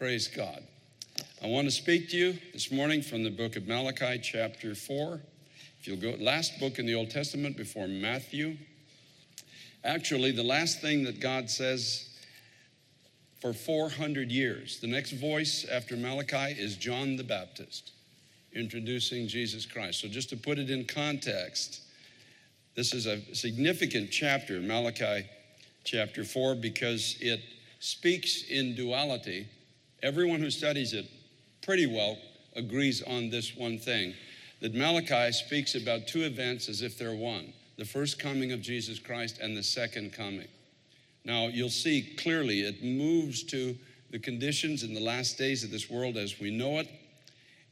Praise God. I want to speak to you this morning from the book of Malachi, chapter 4. If you'll go, last book in the Old Testament before Matthew. Actually, the last thing that God says for 400 years. The next voice after Malachi is John the Baptist introducing Jesus Christ. So, just to put it in context, this is a significant chapter, Malachi chapter 4, because it speaks in duality Everyone who studies it pretty well agrees on this one thing that Malachi speaks about two events as if they're one the first coming of Jesus Christ and the second coming. Now, you'll see clearly it moves to the conditions in the last days of this world as we know it,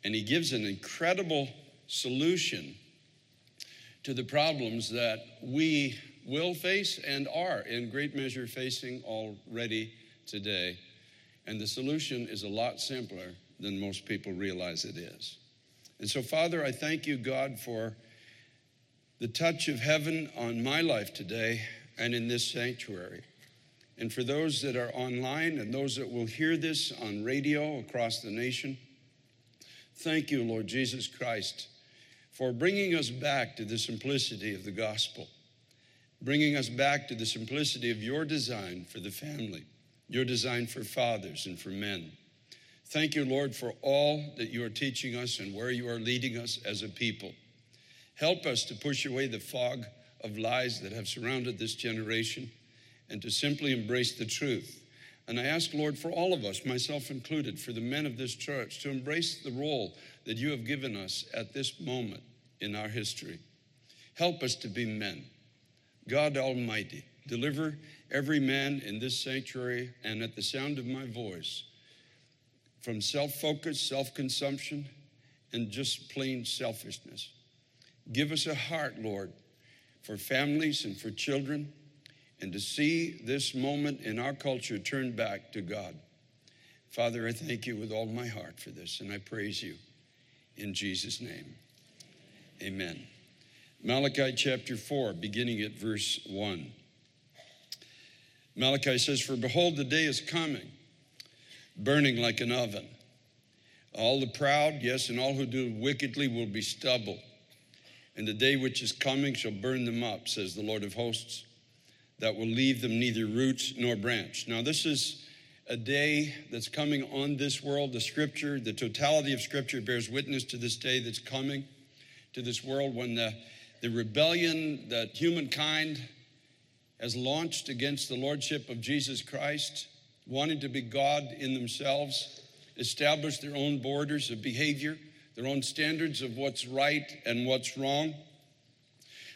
and he gives an incredible solution to the problems that we will face and are in great measure facing already today. And the solution is a lot simpler than most people realize it is. And so, Father, I thank you, God, for the touch of heaven on my life today and in this sanctuary. And for those that are online and those that will hear this on radio across the nation, thank you, Lord Jesus Christ, for bringing us back to the simplicity of the gospel, bringing us back to the simplicity of your design for the family your design for fathers and for men. Thank you, Lord, for all that you are teaching us and where you are leading us as a people. Help us to push away the fog of lies that have surrounded this generation and to simply embrace the truth. And I ask, Lord, for all of us, myself included, for the men of this church, to embrace the role that you have given us at this moment in our history. Help us to be men. God Almighty, deliver every man in this sanctuary and at the sound of my voice from self focus, self consumption, and just plain selfishness. Give us a heart, Lord, for families and for children, and to see this moment in our culture turn back to God. Father, I thank you with all my heart for this, and I praise you in Jesus' name. Amen. Malachi chapter 4, beginning at verse 1. Malachi says, For behold, the day is coming, burning like an oven. All the proud, yes, and all who do wickedly will be stubble. And the day which is coming shall burn them up, says the Lord of hosts, that will leave them neither roots nor branch. Now, this is a day that's coming on this world. The scripture, the totality of scripture bears witness to this day that's coming to this world when the, the rebellion that humankind has launched against the lordship of Jesus Christ, wanting to be God in themselves, establish their own borders of behavior, their own standards of what's right and what's wrong,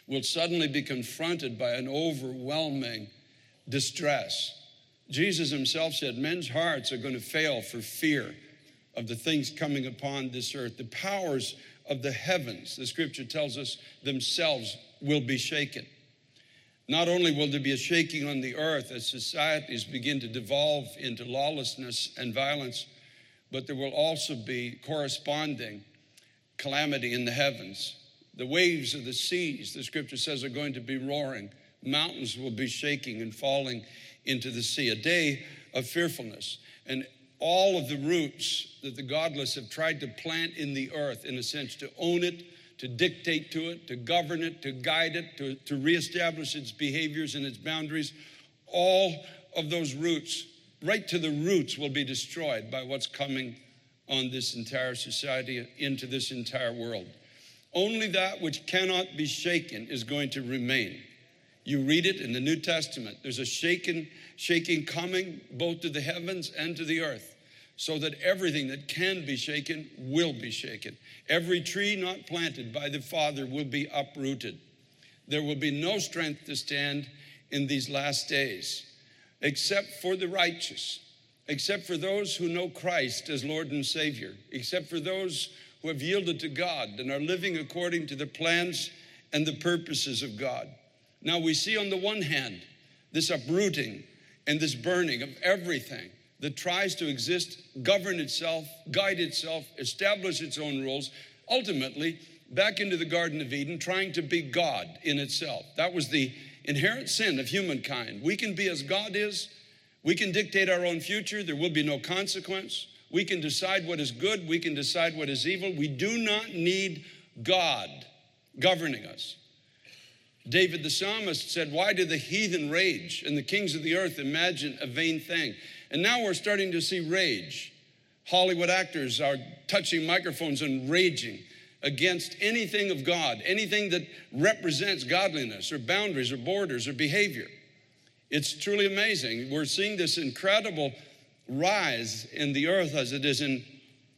will suddenly be confronted by an overwhelming distress. Jesus himself said, Men's hearts are going to fail for fear of the things coming upon this earth. The powers of the heavens, the scripture tells us, themselves will be shaken. Not only will there be a shaking on the earth as societies begin to devolve into lawlessness and violence, but there will also be corresponding calamity in the heavens. The waves of the seas, the scripture says, are going to be roaring. Mountains will be shaking and falling into the sea. A day of fearfulness. And all of the roots that the godless have tried to plant in the earth, in a sense, to own it, to dictate to it, to govern it, to guide it, to, to reestablish its behaviors and its boundaries. All of those roots, right to the roots, will be destroyed by what's coming on this entire society, into this entire world. Only that which cannot be shaken is going to remain. You read it in the New Testament. There's a shaking, shaking coming both to the heavens and to the earth so that everything that can be shaken will be shaken. Every tree not planted by the Father will be uprooted. There will be no strength to stand in these last days, except for the righteous, except for those who know Christ as Lord and Savior, except for those who have yielded to God and are living according to the plans and the purposes of God. Now we see on the one hand this uprooting and this burning of everything that tries to exist, govern itself, guide itself, establish its own rules, ultimately back into the Garden of Eden, trying to be God in itself. That was the inherent sin of humankind. We can be as God is, We can dictate our own future, there will be no consequence. We can decide what is good, we can decide what is evil. We do not need God governing us. David the psalmist said, Why do the heathen rage and the kings of the earth imagine a vain thing? And now we're starting to see rage. Hollywood actors are touching microphones and raging against anything of God, anything that represents godliness or boundaries or borders or behavior. It's truly amazing. We're seeing this incredible rise in the earth as it is in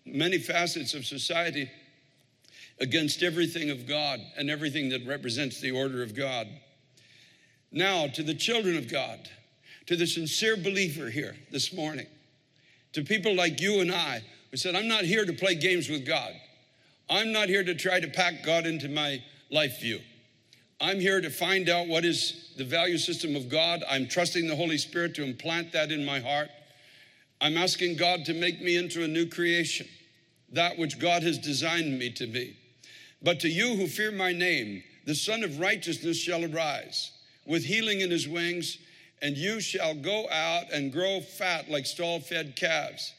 many facets of society against everything of God and everything that represents the order of God. Now, to the children of God, to the sincere believer here this morning, to people like you and I who said, I'm not here to play games with God. I'm not here to try to pack God into my life view. I'm here to find out what is the value system of God. I'm trusting the Holy Spirit to implant that in my heart. I'm asking God to make me into a new creation, that which God has designed me to be. But to you who fear my name, the Son of Righteousness shall arise with healing in his wings, and you shall go out and grow fat like stall fed calves.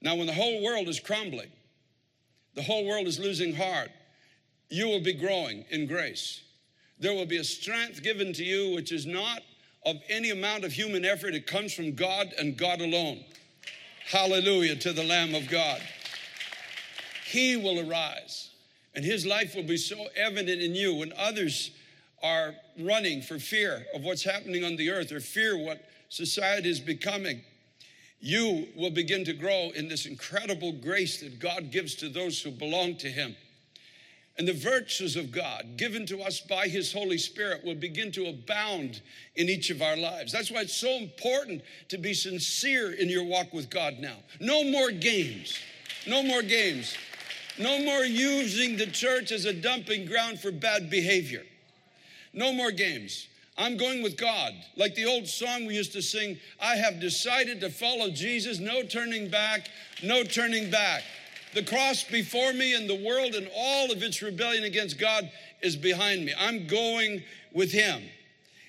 Now, when the whole world is crumbling, the whole world is losing heart, you will be growing in grace. There will be a strength given to you which is not of any amount of human effort, it comes from God and God alone. Hallelujah to the Lamb of God. He will arise, and his life will be so evident in you when others are running for fear of what's happening on the earth or fear what society is becoming you will begin to grow in this incredible grace that God gives to those who belong to Him. And the virtues of God given to us by His Holy Spirit will begin to abound in each of our lives. That's why it's so important to be sincere in your walk with God now. No more games. No more games. No more using the church as a dumping ground for bad behavior. No more games. I'm going with God. Like the old song we used to sing, I have decided to follow Jesus, no turning back, no turning back. The cross before me and the world and all of its rebellion against God is behind me. I'm going with Him.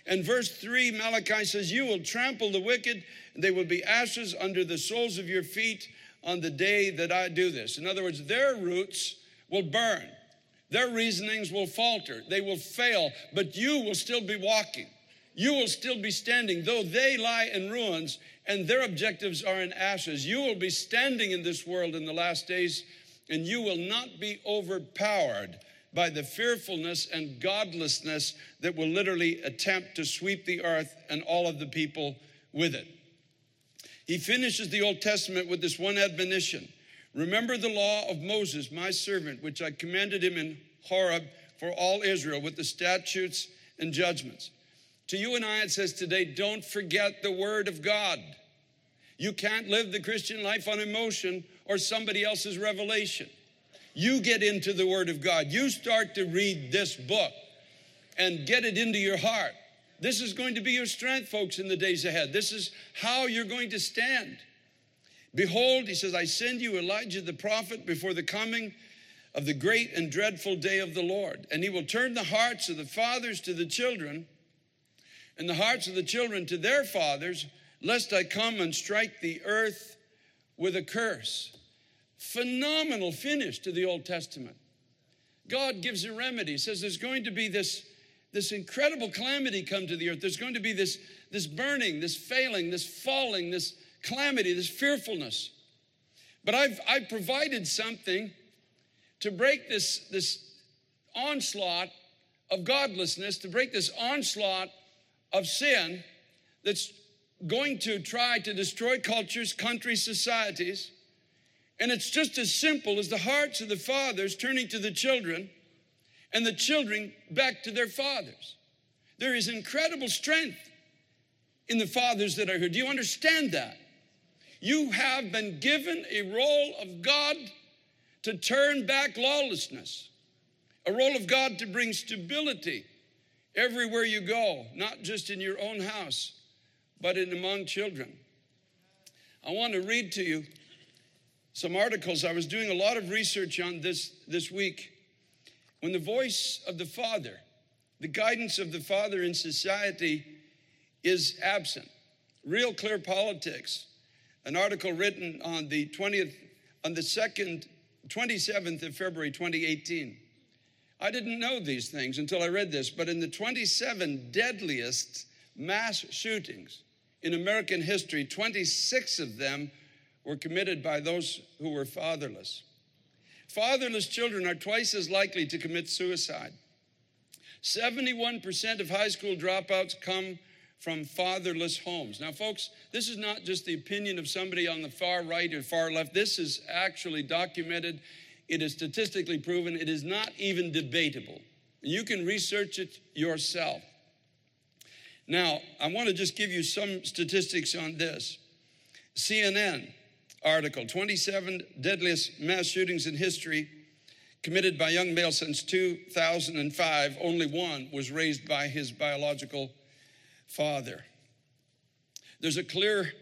And verse 3, Malachi says, You will trample the wicked, and they will be ashes under the soles of your feet on the day that I do this. In other words, their roots will burn. Their reasonings will falter, they will fail, but you will still be walking. You will still be standing, though they lie in ruins and their objectives are in ashes. You will be standing in this world in the last days, and you will not be overpowered by the fearfulness and godlessness that will literally attempt to sweep the earth and all of the people with it. He finishes the Old Testament with this one admonition Remember the law of Moses, my servant, which I commanded him in Horeb for all Israel with the statutes and judgments. To you and I, it says today, don't forget the word of God. You can't live the Christian life on emotion or somebody else's revelation. You get into the word of God. You start to read this book and get it into your heart. This is going to be your strength, folks, in the days ahead. This is how you're going to stand. Behold, he says, I send you Elijah the prophet before the coming of the great and dreadful day of the Lord. And he will turn the hearts of the fathers to the children, and the hearts of the children to their fathers, lest I come and strike the earth with a curse. Phenomenal finish to the Old Testament. God gives a remedy. He says there's going to be this, this incredible calamity come to the earth. There's going to be this, this burning, this failing, this falling, this calamity, this fearfulness. But I've, I've provided something to break this, this onslaught of godlessness, to break this onslaught of sin that's going to try to destroy cultures, countries, societies. And it's just as simple as the hearts of the fathers turning to the children and the children back to their fathers. There is incredible strength in the fathers that are here. Do you understand that? You have been given a role of God to turn back lawlessness, a role of God to bring stability everywhere you go, not just in your own house, but in among children. I want to read to you some articles. I was doing a lot of research on this this week. When the voice of the Father, the guidance of the Father in society is absent, Real Clear Politics, an article written on the 20th, on the 2nd, 27th of February 2018. I didn't know these things until I read this, but in the 27 deadliest mass shootings in American history, 26 of them were committed by those who were fatherless. Fatherless children are twice as likely to commit suicide. 71% of high school dropouts come from fatherless homes. Now, folks, this is not just the opinion of somebody on the far right or far left. This is actually documented. It is statistically proven. It is not even debatable. You can research it yourself. Now, I want to just give you some statistics on this. CNN article 27 deadliest mass shootings in history committed by young males since 2005. Only one was raised by his biological father. There's a clear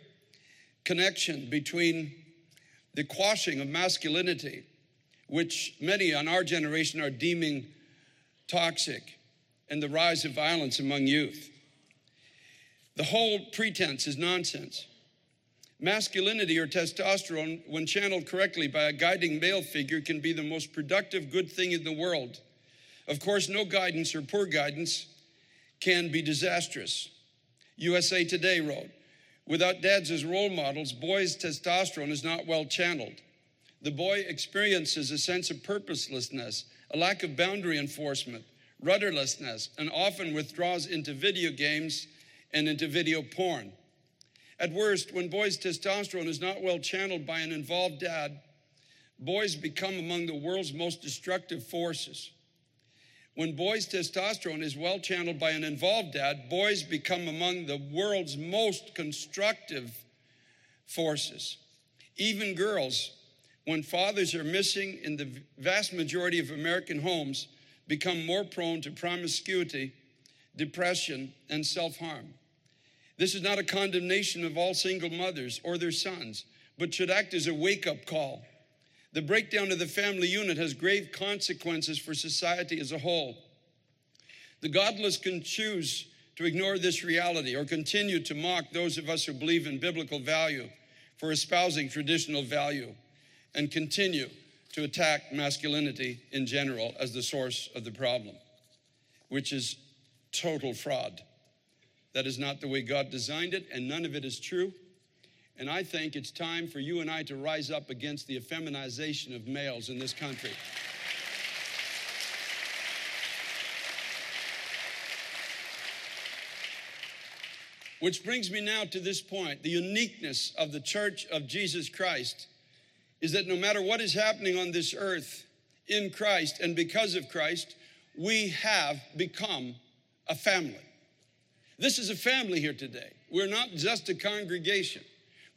connection between the quashing of masculinity, which many on our generation are deeming toxic, and the rise of violence among youth. The whole pretense is nonsense. Masculinity or testosterone, when channeled correctly by a guiding male figure, can be the most productive good thing in the world. Of course, no guidance or poor guidance can be disastrous. USA Today wrote Without dads as role models, boys' testosterone is not well channeled. The boy experiences a sense of purposelessness, a lack of boundary enforcement, rudderlessness, and often withdraws into video games and into video porn. At worst, when boys' testosterone is not well channeled by an involved dad, boys become among the world's most destructive forces. When boys' testosterone is well channeled by an involved dad, boys become among the world's most constructive forces. Even girls, when fathers are missing in the vast majority of American homes, become more prone to promiscuity, depression, and self harm. This is not a condemnation of all single mothers or their sons, but should act as a wake up call the breakdown of the family unit has grave consequences for society as a whole. The godless can choose to ignore this reality or continue to mock those of us who believe in biblical value for espousing traditional value and continue to attack masculinity in general as the source of the problem, which is total fraud. That is not the way God designed it, and none of it is true. And I think it's time for you and I to rise up against the effeminization of males in this country. Which brings me now to this point the uniqueness of the church of Jesus Christ is that no matter what is happening on this earth in Christ and because of Christ, we have become a family. This is a family here today. We're not just a congregation.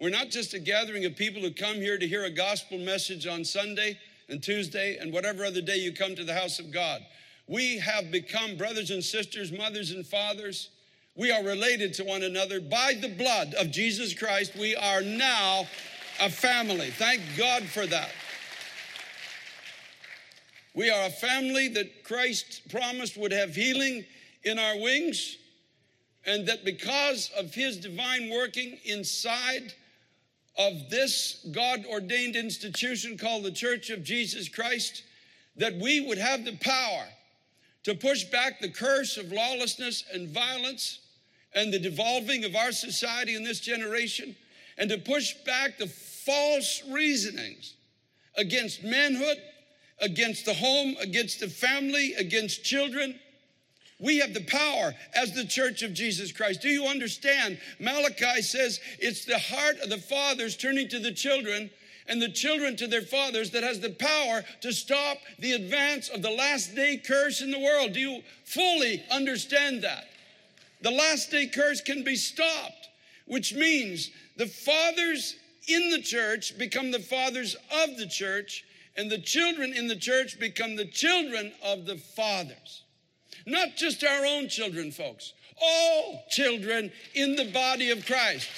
We're not just a gathering of people who come here to hear a gospel message on Sunday and Tuesday and whatever other day you come to the house of God. We have become brothers and sisters, mothers and fathers. We are related to one another by the blood of Jesus Christ. We are now a family. Thank God for that. We are a family that Christ promised would have healing in our wings, and that because of his divine working inside of this God ordained institution called the Church of Jesus Christ, that we would have the power to push back the curse of lawlessness and violence and the devolving of our society in this generation, and to push back the false reasonings against manhood, against the home, against the family, against children we have the power as the church of Jesus Christ. Do you understand? Malachi says it's the heart of the fathers turning to the children and the children to their fathers that has the power to stop the advance of the last day curse in the world. Do you fully understand that? The last day curse can be stopped, which means the fathers in the church become the fathers of the church, and the children in the church become the children of the fathers. Not just our own children, folks, all children in the body of Christ.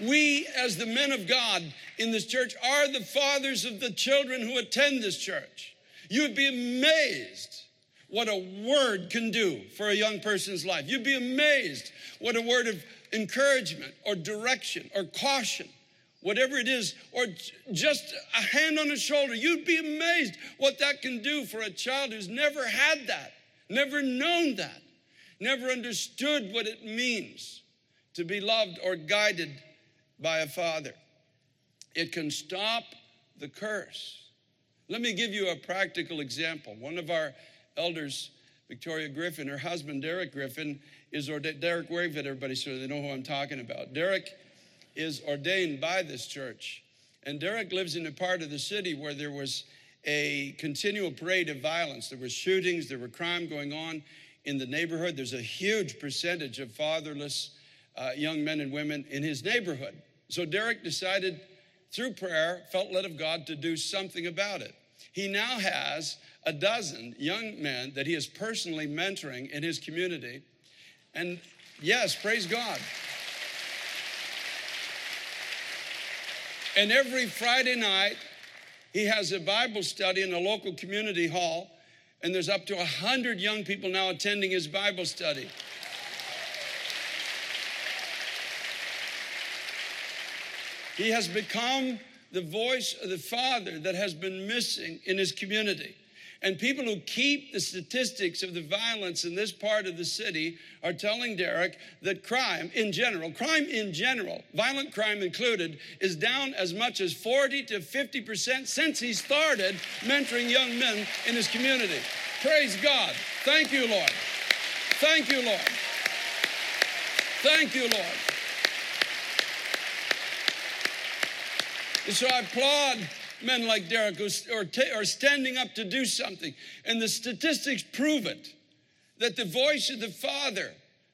We, as the men of God in this church, are the fathers of the children who attend this church. You would be amazed what a word can do for a young person's life. You'd be amazed what a word of encouragement or direction or caution, whatever it is, or just a hand on the shoulder, you'd be amazed what that can do for a child who's never had that, never known that, never understood what it means to be loved or guided by a father. It can stop the curse. Let me give you a practical example. One of our elders, Victoria Griffin, her husband, Derek Griffin, is ordained. Derek, wave at everybody so they know who I'm talking about. Derek is ordained by this church. And Derek lives in a part of the city where there was a continual parade of violence. There were shootings, there were crime going on in the neighborhood. There's a huge percentage of fatherless uh, young men and women in his neighborhood. So Derek decided through prayer, felt led of God to do something about it. He now has a dozen young men that he is personally mentoring in his community. And yes, praise God. And every Friday night, he has a Bible study in a local community hall, and there's up to 100 young people now attending his Bible study. He has become the voice of the Father that has been missing in his community. And people who keep the statistics of the violence in this part of the city are telling Derek that crime in general, crime in general, violent crime included, is down as much as 40 to 50% since he started mentoring young men in his community. Praise God. Thank you, Lord. Thank you, Lord. Thank you, Lord. And so I applaud men like Derek are, standing up to do something. And the statistics prove it that the voice of the Father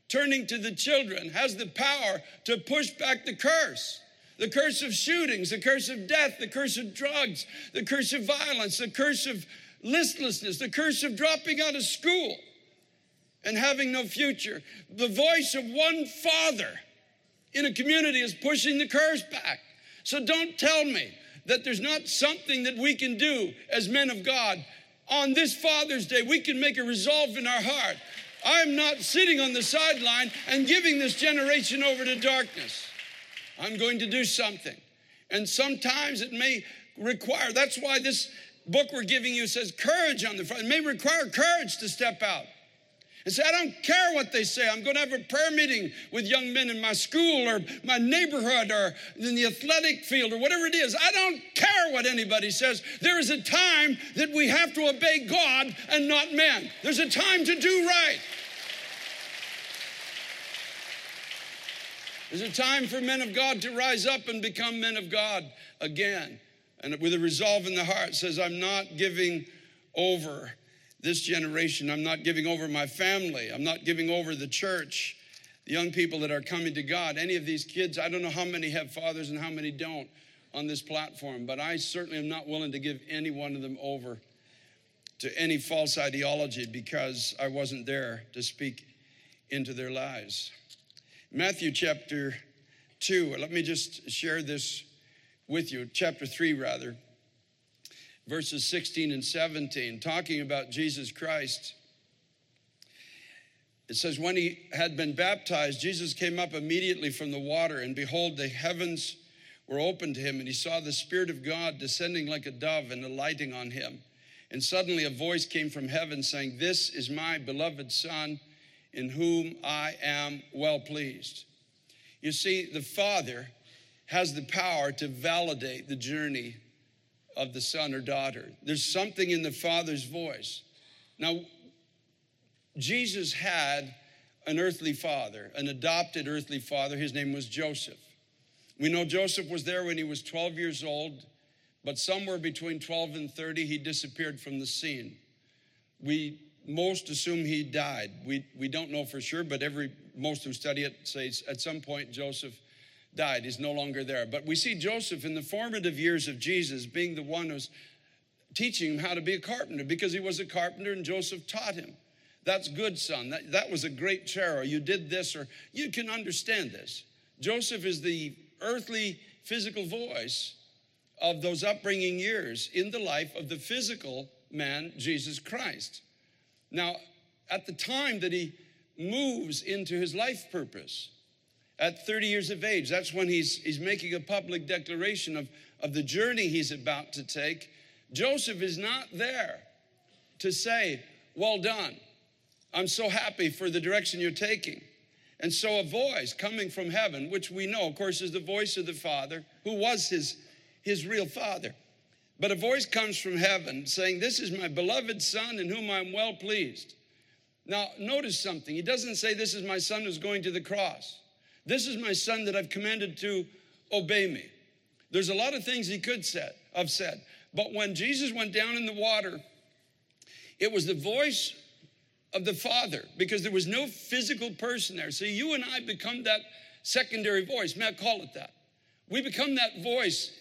turning to the children has the power to push back the curse. The curse of shootings, the curse of death, the curse of drugs, the curse of violence, the curse of listlessness, the curse of dropping out of school and having no future. The voice of one father in a community is pushing the curse back. So don't tell me that there's not something that we can do as men of God on this Father's Day. We can make a resolve in our heart. I'm not sitting on the sideline and giving this generation over to darkness. I'm going to do something. And sometimes it may require, that's why this book we're giving you says courage on the front. It may require courage to step out and say, I don't care what they say. I'm going to have a prayer meeting with young men in my school or my neighborhood or in the athletic field or whatever it is. I don't care what anybody says. There is a time that we have to obey God and not men. There's a time to do right. There's a time for men of God to rise up and become men of God again. And with a resolve in the heart says, I'm not giving over this generation. I'm not giving over my family. I'm not giving over the church, the young people that are coming to God. Any of these kids, I don't know how many have fathers and how many don't on this platform, but I certainly am not willing to give any one of them over to any false ideology because I wasn't there to speak into their lives. Matthew chapter 2, let me just share this with you, chapter 3 rather verses 16 and 17, talking about Jesus Christ. It says, When he had been baptized, Jesus came up immediately from the water, and behold, the heavens were opened to him, and he saw the Spirit of God descending like a dove and alighting on him. And suddenly a voice came from heaven saying, This is my beloved Son, in whom I am well pleased. You see, the Father has the power to validate the journey of the son or daughter. There's something in the father's voice. Now, Jesus had an earthly father, an adopted earthly father. His name was Joseph. We know Joseph was there when he was 12 years old, but somewhere between 12 and 30, he disappeared from the scene. We most assume he died. We, we don't know for sure, but every most who study it say at some point Joseph died. He's no longer there. But we see Joseph in the formative years of Jesus being the one who's teaching him how to be a carpenter because he was a carpenter and Joseph taught him. That's good, son. That, that was a great chair, or you did this, or you can understand this. Joseph is the earthly, physical voice of those upbringing years in the life of the physical man, Jesus Christ. Now, at the time that he moves into his life purpose, at 30 years of age, that's when he's, he's making a public declaration of, of the journey he's about to take. Joseph is not there to say, Well done. I'm so happy for the direction you're taking. And so, a voice coming from heaven, which we know, of course, is the voice of the Father, who was his, his real Father. But a voice comes from heaven saying, This is my beloved Son in whom I'm well pleased. Now, notice something. He doesn't say, This is my Son who's going to the cross. This is my Son that I've commanded to obey me. There's a lot of things he could said, have said. But when Jesus went down in the water, it was the voice of the Father because there was no physical person there. So you and I become that secondary voice. May I call it that? We become that voice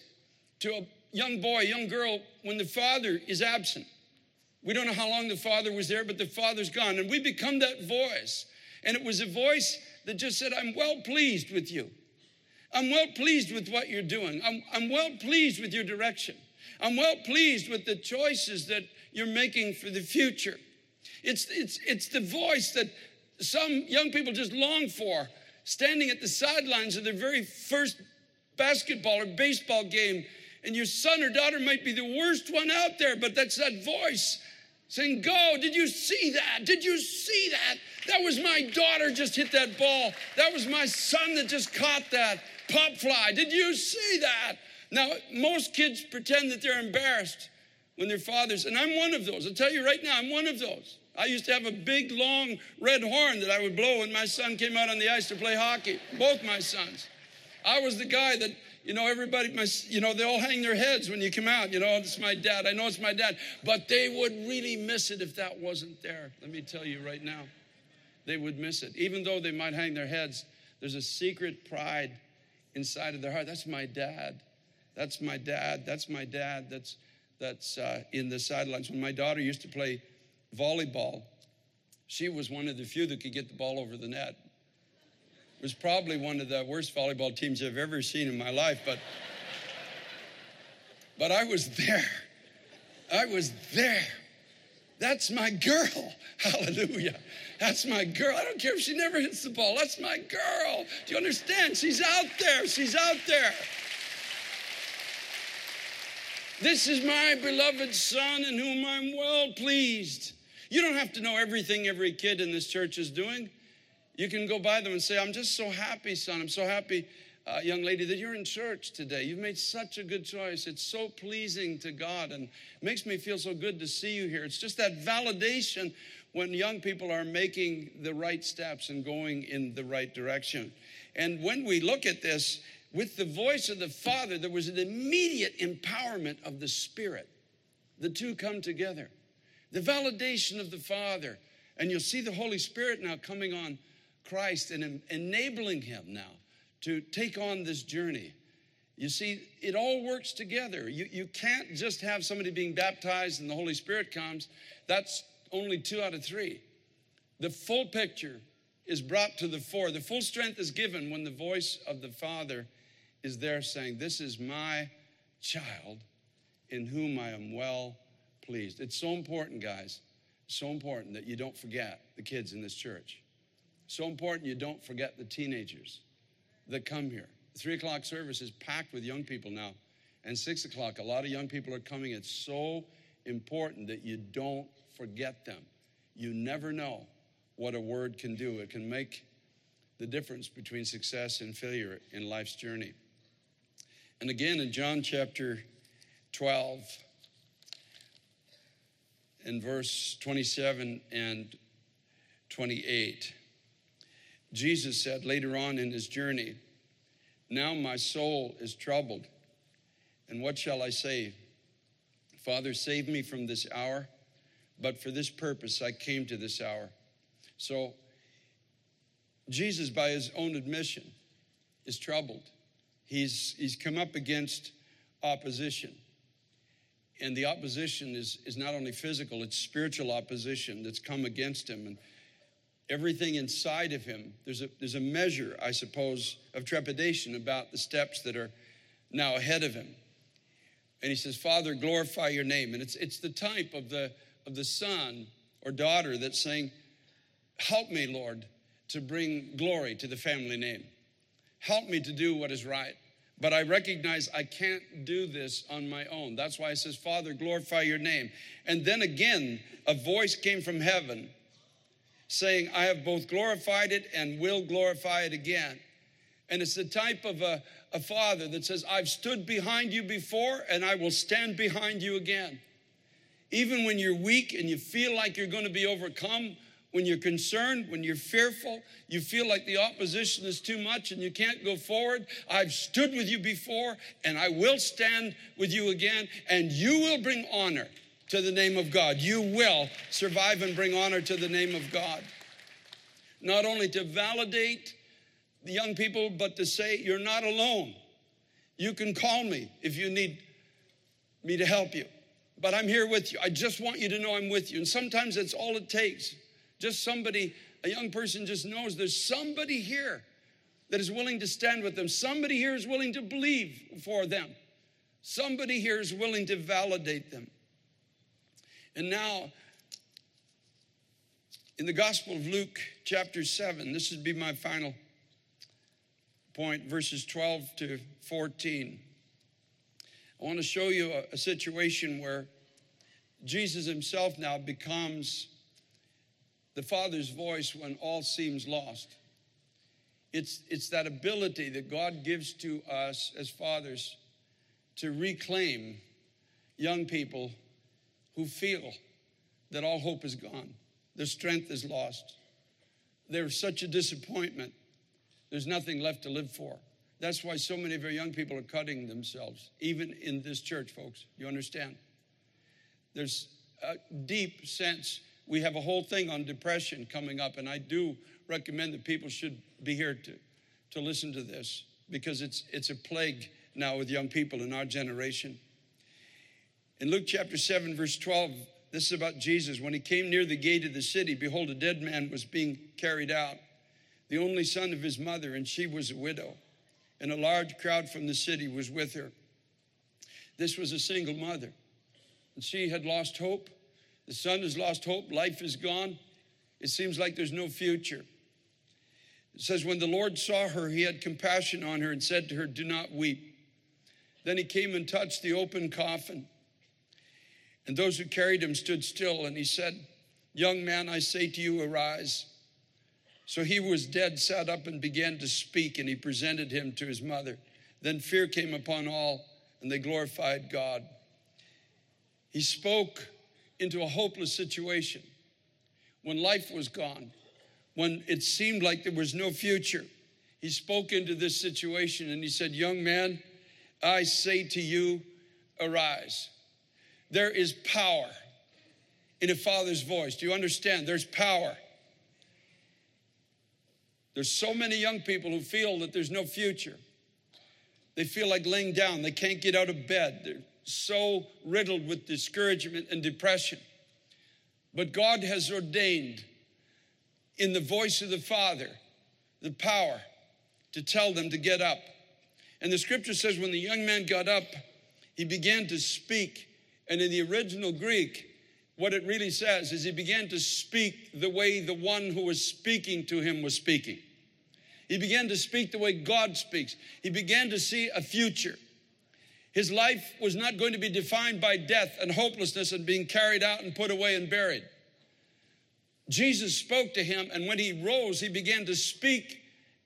to a young boy, young girl, when the father is absent. We don't know how long the father was there, but the father's gone. And we become that voice. And it was a voice that just said, I'm well pleased with you. I'm well pleased with what you're doing. I'm, I'm well pleased with your direction. I'm well pleased with the choices that you're making for the future. It's, it's, it's the voice that some young people just long for, standing at the sidelines of their very first basketball or baseball game. And your son or daughter might be the worst one out there, but that's that voice saying, Go, did you see that? Did you see that? That was my daughter just hit that ball. That was my son that just caught that pop fly. Did you see that? Now, most kids pretend that they're embarrassed when their fathers, and I'm one of those. I'll tell you right now, I'm one of those. I used to have a big, long red horn that I would blow when my son came out on the ice to play hockey, both my sons. I was the guy that, you know, everybody, my, you know, they all hang their heads when you come out. You know, it's my dad. I know it's my dad. But they would really miss it if that wasn't there. Let me tell you right now. They would miss it. Even though they might hang their heads, there's a secret pride inside of their heart. That's my dad. That's my dad. That's my dad. That's that's uh, in the sidelines. When my daughter used to play volleyball, she was one of the few that could get the ball over the net. Was probably one of the worst volleyball teams I've ever seen in my life, but but I was there. I was there. That's my girl. Hallelujah. That's my girl. I don't care if she never hits the ball. That's my girl. Do you understand? She's out there. She's out there. This is my beloved Son in whom I'm well pleased. You don't have to know everything every kid in this church is doing. You can go by them and say, I'm just so happy, son. I'm so happy, uh, young lady, that you're in church today. You've made such a good choice. It's so pleasing to God and makes me feel so good to see you here. It's just that validation when young people are making the right steps and going in the right direction. And when we look at this, with the voice of the Father, there was an immediate empowerment of the Spirit. The two come together. The validation of the Father. And you'll see the Holy Spirit now coming on Christ and enabling him now to take on this journey. You see, it all works together. You, you can't just have somebody being baptized and the Holy Spirit comes. That's only two out of three. The full picture is brought to the fore. The full strength is given when the voice of the Father is there saying, This is my child in whom I am well pleased. It's so important, guys, so important that you don't forget the kids in this church. So important you don't forget the teenagers that come here. three o'clock service is packed with young people now. And six o'clock, a lot of young people are coming. It's so important that you don't forget them. You never know what a word can do, it can make the difference between success and failure in life's journey. And again in John chapter 12, in verse 27 and 28, Jesus said later on in his journey, Now my soul is troubled, and what shall I say? Father, save me from this hour, but for this purpose I came to this hour. So, Jesus, by his own admission, is troubled. He's, he's come up against opposition. And the opposition is, is not only physical, it's spiritual opposition that's come against him. And everything inside of him, there's a, there's a measure, I suppose, of trepidation about the steps that are now ahead of him. And he says, Father, glorify your name. And it's, it's the type of the, of the son or daughter that's saying, Help me, Lord, to bring glory to the family name. Help me to do what is right. But I recognize I can't do this on my own. That's why it says, Father, glorify your name. And then again, a voice came from heaven saying, I have both glorified it and will glorify it again. And it's the type of a, a father that says, I've stood behind you before and I will stand behind you again. Even when you're weak and you feel like you're going to be overcome, when you're concerned, when you're fearful, you feel like the opposition is too much and you can't go forward. I've stood with you before and I will stand with you again, and you will bring honor to the name of God. You will survive and bring honor to the name of God. Not only to validate the young people, but to say, You're not alone. You can call me if you need me to help you. But I'm here with you. I just want you to know I'm with you. And sometimes that's all it takes just somebody, a young person just knows there's somebody here that is willing to stand with them. Somebody here is willing to believe for them. Somebody here is willing to validate them. And now, in the Gospel of Luke, chapter 7, this would be my final point, verses 12 to 14. I want to show you a, a situation where Jesus himself now becomes the Father's voice when all seems lost. It's, it's that ability that God gives to us as fathers to reclaim young people who feel that all hope is gone, their strength is lost. There's such a disappointment. There's nothing left to live for. That's why so many of our young people are cutting themselves, even in this church, folks. You understand? There's a deep sense we have a whole thing on depression coming up, and I do recommend that people should be here to, to listen to this because it's, it's a plague now with young people in our generation. In Luke chapter 7, verse 12, this is about Jesus. When he came near the gate of the city, behold, a dead man was being carried out, the only son of his mother, and she was a widow. And a large crowd from the city was with her. This was a single mother, and she had lost hope the son has lost hope, life is gone. It seems like there's no future. It says, When the Lord saw her, he had compassion on her and said to her, Do not weep. Then he came and touched the open coffin. And those who carried him stood still, and he said, Young man, I say to you, arise. So he was dead sat up and began to speak, and he presented him to his mother. Then fear came upon all, and they glorified God. He spoke into a hopeless situation, when life was gone, when it seemed like there was no future, he spoke into this situation and he said, Young man, I say to you, arise. There is power in a father's voice. Do you understand? There's power. There's so many young people who feel that there's no future. They feel like laying down, they can't get out of bed. They're so riddled with discouragement and depression. But God has ordained in the voice of the Father the power to tell them to get up. And the scripture says when the young man got up, he began to speak. And in the original Greek, what it really says is he began to speak the way the one who was speaking to him was speaking. He began to speak the way God speaks. He began to see a future. His life was not going to be defined by death and hopelessness and being carried out and put away and buried. Jesus spoke to him, and when he rose, he began to speak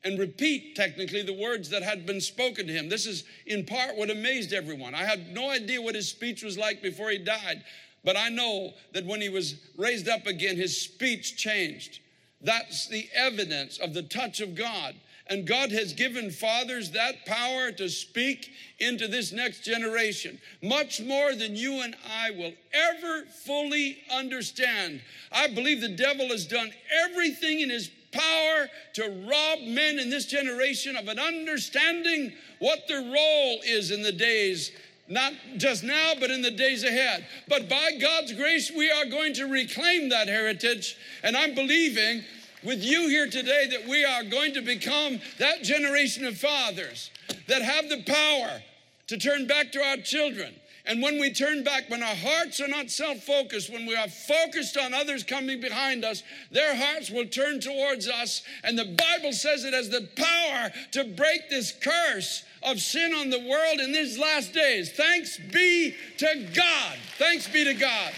and repeat technically the words that had been spoken to him. This is in part what amazed everyone. I had no idea what his speech was like before he died, but I know that when he was raised up again, his speech changed. That's the evidence of the touch of God. And God has given fathers that power to speak into this next generation, much more than you and I will ever fully understand. I believe the devil has done everything in his power to rob men in this generation of an understanding what their role is in the days not just now, but in the days ahead. But by God's grace, we are going to reclaim that heritage. And I'm believing with you here today that we are going to become that generation of fathers that have the power to turn back to our children And when we turn back, when our hearts are not self focused, when we are focused on others coming behind us, their hearts will turn towards us. And the Bible says it has the power to break this curse of sin on the world in these last days. Thanks be to God. Thanks be to God.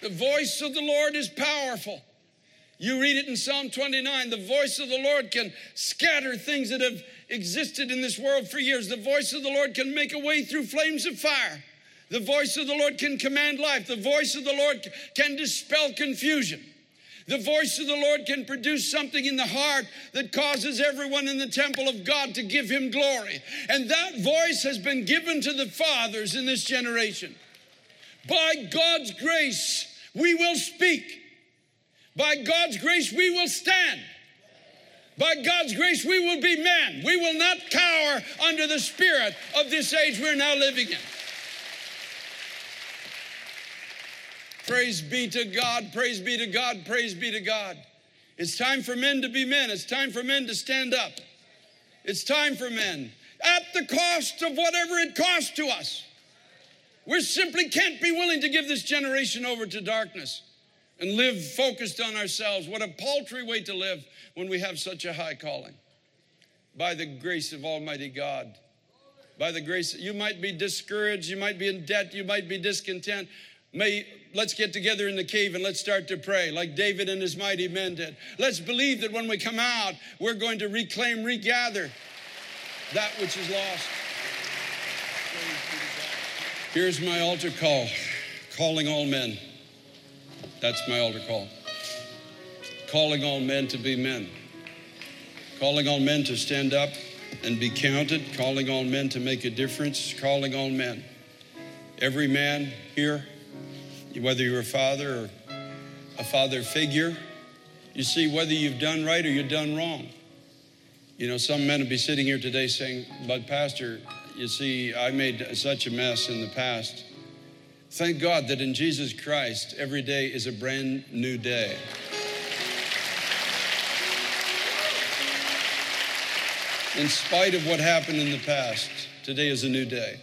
The voice of the Lord is powerful. You read it in Psalm 29. The voice of the Lord can scatter things that have existed in this world for years. The voice of the Lord can make a way through flames of fire. The voice of the Lord can command life. The voice of the Lord can dispel confusion. The voice of the Lord can produce something in the heart that causes everyone in the temple of God to give him glory. And that voice has been given to the fathers in this generation. By God's grace, we will speak. By God's grace, we will stand. By God's grace, we will be men. We will not cower under the spirit of this age we're now living in. Praise be to God, praise be to God, praise be to God. It's time for men to be men. It's time for men to stand up. It's time for men at the cost of whatever it costs to us. We simply can't be willing to give this generation over to darkness and live focused on ourselves. What a paltry way to live when we have such a high calling. By the grace of Almighty God, by the grace, you might be discouraged, you might be in debt, you might be discontent. May let's get together in the cave and let's start to pray like David and his mighty men did. Let's believe that when we come out, we're going to reclaim, regather that which is lost. Here's my altar call, calling all men. That's my altar call. Calling all men to be men. Calling all men to stand up and be counted. Calling all men to make a difference. Calling all men. Every man here, whether you're a father or a father figure, you see whether you've done right or you've done wrong. You know, some men will be sitting here today saying, But, Pastor, you see, I made such a mess in the past. Thank God that in Jesus Christ, every day is a brand new day. In spite of what happened in the past, today is a new day.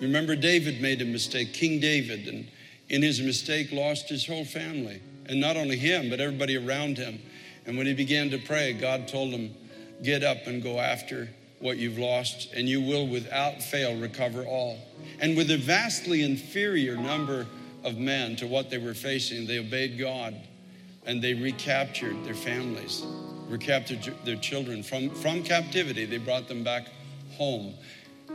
Remember, David made a mistake, King David, and in his mistake, lost his whole family. And not only him, but everybody around him. And when he began to pray, God told him, Get up and go after what you've lost, and you will without fail recover all. And with a vastly inferior number of men to what they were facing, they obeyed God and they recaptured their families, recaptured their children from, from captivity. They brought them back home.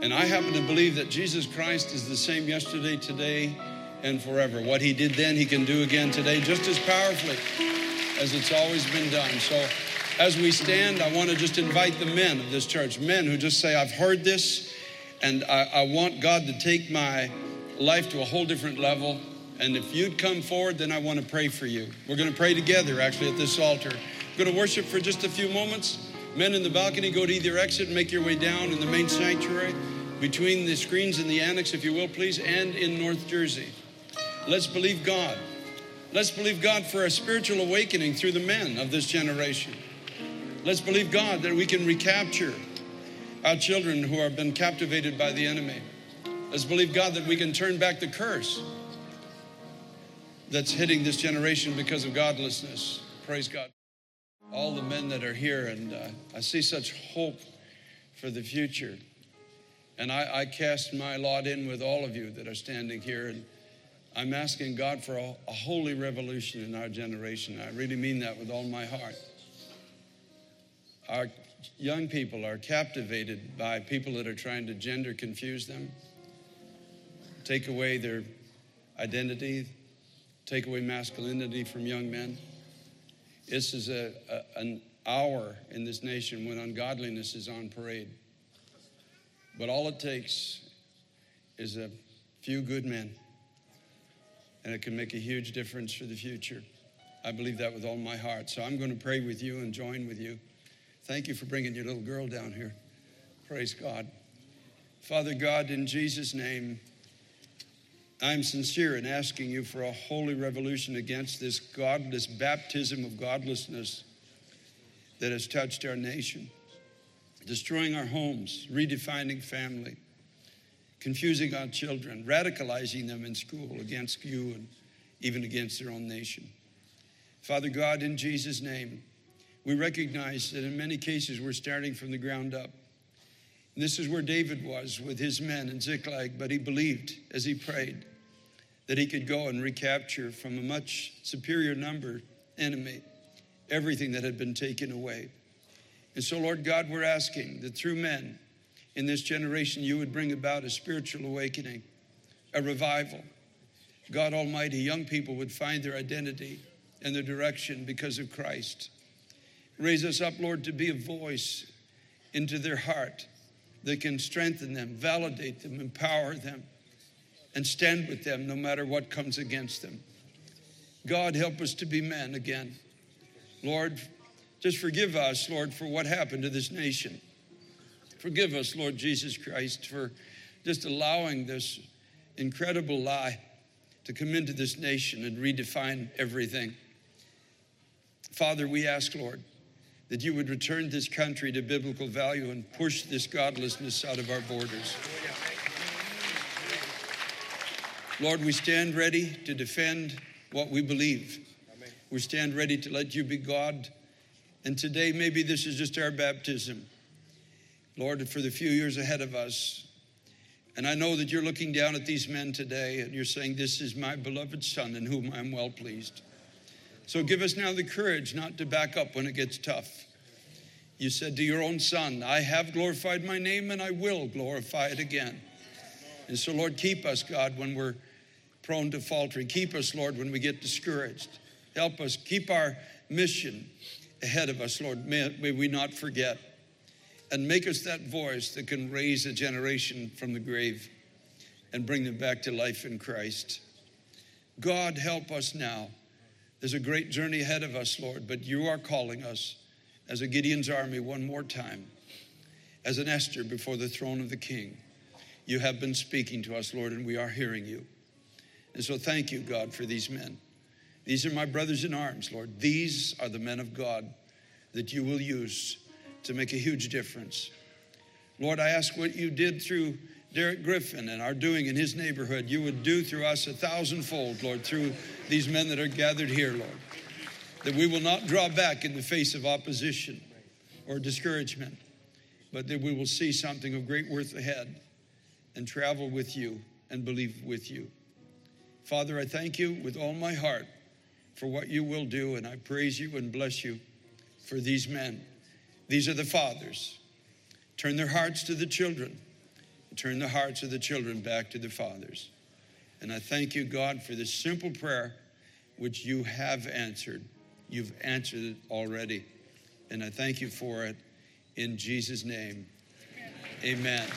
And I happen to believe that Jesus Christ is the same yesterday, today, and forever. What he did then, he can do again today just as powerfully as it's always been done. So, as we stand, I want to just invite the men of this church, men who just say, I've heard this, and I, I, want God to take my life to a whole different level. And if you'd come forward, then I want to pray for you. We're going to pray together, actually, at this altar. We're going to worship for just a few moments. Men in the balcony, go to either exit and make your way down in the main sanctuary, between the screens and the annex, if you will, please, and in North Jersey. Let's believe God. Let's believe God for a spiritual awakening through the men of this generation. Let's believe God that we can recapture our children who have been captivated by the enemy. Let's believe God that we can turn back the curse that's hitting this generation because of godlessness. Praise God. All the men that are here, and uh, I see such hope for the future. And I, I, cast my lot in with all of you that are standing here. And I'm asking God for a, a holy revolution in our generation. I really mean that with all my heart. Our young people are captivated by people that are trying to gender confuse them, take away their identity, take away masculinity from young men. This is a, a, an hour in this nation when ungodliness is on parade. But all it takes is a few good men, and it can make a huge difference for the future. I believe that with all my heart. So I'm going to pray with you and join with you. Thank you for bringing your little girl down here. Praise God. Father God, in Jesus' name, I'm sincere in asking you for a holy revolution against this godless baptism of godlessness that has touched our nation. destroying our homes, redefining family, confusing our children, radicalizing them in school against you and even against their own nation. Father God, in Jesus' name, we recognize that in many cases we're starting from the ground up. And this is where David was with his men in Ziklag, but he believed as he prayed that he could go and recapture from a much superior number enemy everything that had been taken away. And so, Lord God, we're asking that through men in this generation, you would bring about a spiritual awakening, a revival. God Almighty, young people would find their identity and their direction because of Christ. Raise us up, Lord, to be a voice into their heart that can strengthen them, validate them, empower them, and stand with them no matter what comes against them. God, help us to be men again. Lord, just forgive us, Lord, for what happened to this nation. Forgive us, Lord Jesus Christ, for just allowing this incredible lie to come into this nation and redefine everything. Father, we ask, Lord, that you would return this country to biblical value and push this godlessness out of our borders. Lord, we stand ready to defend what we believe. We stand ready to let you be God. And today, maybe this is just our baptism. Lord, for the few years ahead of us. And I know that you're looking down at these men today and you're saying, This is my beloved Son in whom I'm well pleased. So give us now the courage not to back up when it gets tough. You said to your own Son, I have glorified my name and I will glorify it again. And so, Lord, keep us, God, when we're prone to faltering. Keep us, Lord, when we get discouraged. Help us keep our mission ahead of us, Lord. May, may, we not forget. And make us that voice that can raise a generation from the grave and bring them back to life in Christ. God, help us now. There's a great journey ahead of us, Lord, but you are calling us as a Gideon's army one more time, as an Esther before the throne of the King. You have been speaking to us, Lord, and we are hearing you. And so thank you, God, for these men. These are my brothers in arms, Lord. These are the men of God that you will use to make a huge difference. Lord, I ask what you did through Derek Griffin and are doing in his neighborhood, you would do through us a thousandfold, Lord, through these men that are gathered here, Lord. That we will not draw back in the face of opposition or discouragement, but that we will see something of great worth ahead and travel with you and believe with you. Father, I thank you with all my heart for what you will do, and I praise you and bless you for these men. These are the fathers. Turn their hearts to the children, turn the hearts of the children back to the fathers. And I thank you, God, for this simple prayer which you have answered. You've answered it already. And I thank you for it in Jesus' name. Amen.